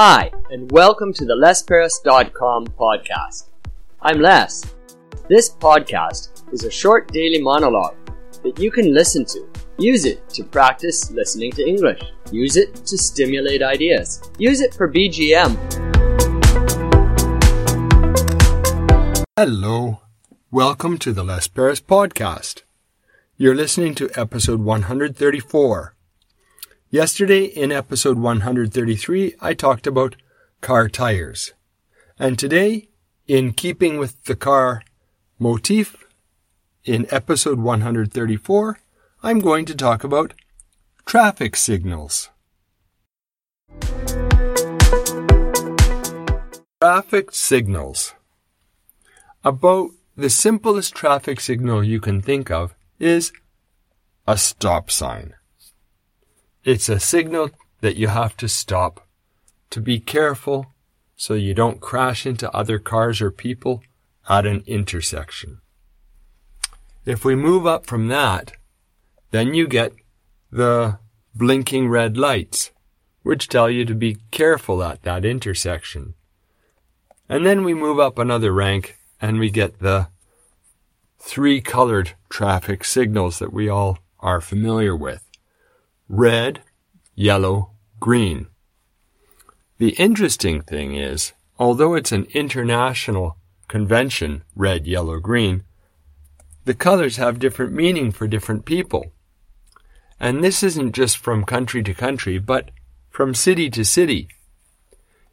Hi, and welcome to the LesPerras.com podcast. I'm Les. This podcast is a short daily monologue that you can listen to. Use it to practice listening to English. Use it to stimulate ideas. Use it for BGM. Hello. Welcome to the Les Perras podcast. You're listening to episode 134. Yesterday in episode 133, I talked about car tires. And today, in keeping with the car motif, in episode 134, I'm going to talk about traffic signals. Traffic signals. About the simplest traffic signal you can think of is a stop sign. It's a signal that you have to stop, to be careful so you don't crash into other cars or people at an intersection. If we move up from that, then you get the blinking red lights, which tell you to be careful at that intersection. And then we move up another rank and we get the three colored traffic signals that we all are familiar with red, yellow, green. The interesting thing is, although it's an international convention, red, yellow, green, the colors have different meaning for different people. And this isn't just from country to country, but from city to city.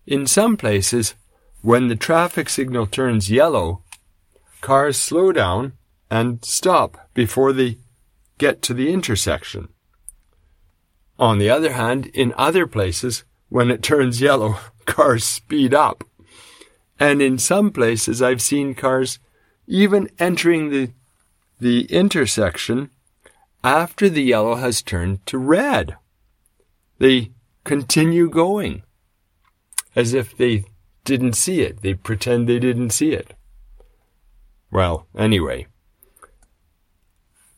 In some places, when the traffic signal turns yellow, cars slow down and stop before they get to the intersection. On the other hand, in other places, when it turns yellow, cars speed up. And in some places, I've seen cars even entering the, the intersection after the yellow has turned to red. They continue going as if they didn't see it. They pretend they didn't see it. Well, anyway.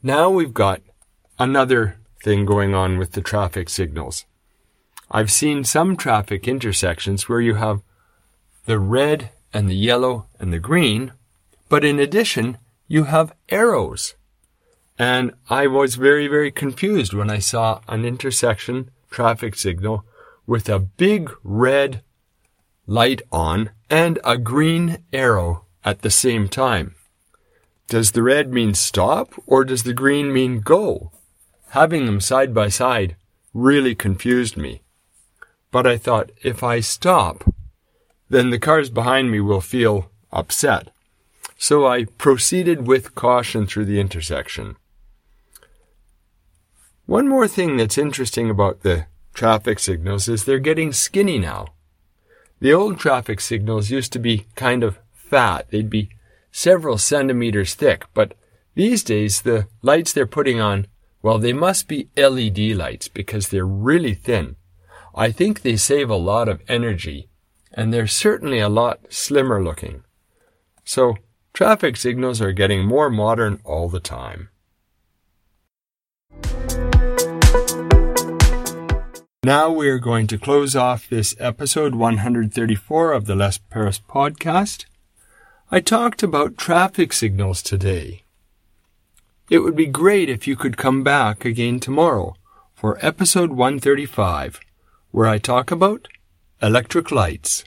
Now we've got another thing going on with the traffic signals. I've seen some traffic intersections where you have the red and the yellow and the green, but in addition, you have arrows. And I was very, very confused when I saw an intersection traffic signal with a big red light on and a green arrow at the same time. Does the red mean stop or does the green mean go? Having them side by side really confused me. But I thought, if I stop, then the cars behind me will feel upset. So I proceeded with caution through the intersection. One more thing that's interesting about the traffic signals is they're getting skinny now. The old traffic signals used to be kind of fat. They'd be several centimeters thick, but these days the lights they're putting on well, they must be LED lights because they're really thin. I think they save a lot of energy and they're certainly a lot slimmer looking. So traffic signals are getting more modern all the time. Now we're going to close off this episode 134 of the Les Perras podcast. I talked about traffic signals today. It would be great if you could come back again tomorrow for episode 135, where I talk about electric lights.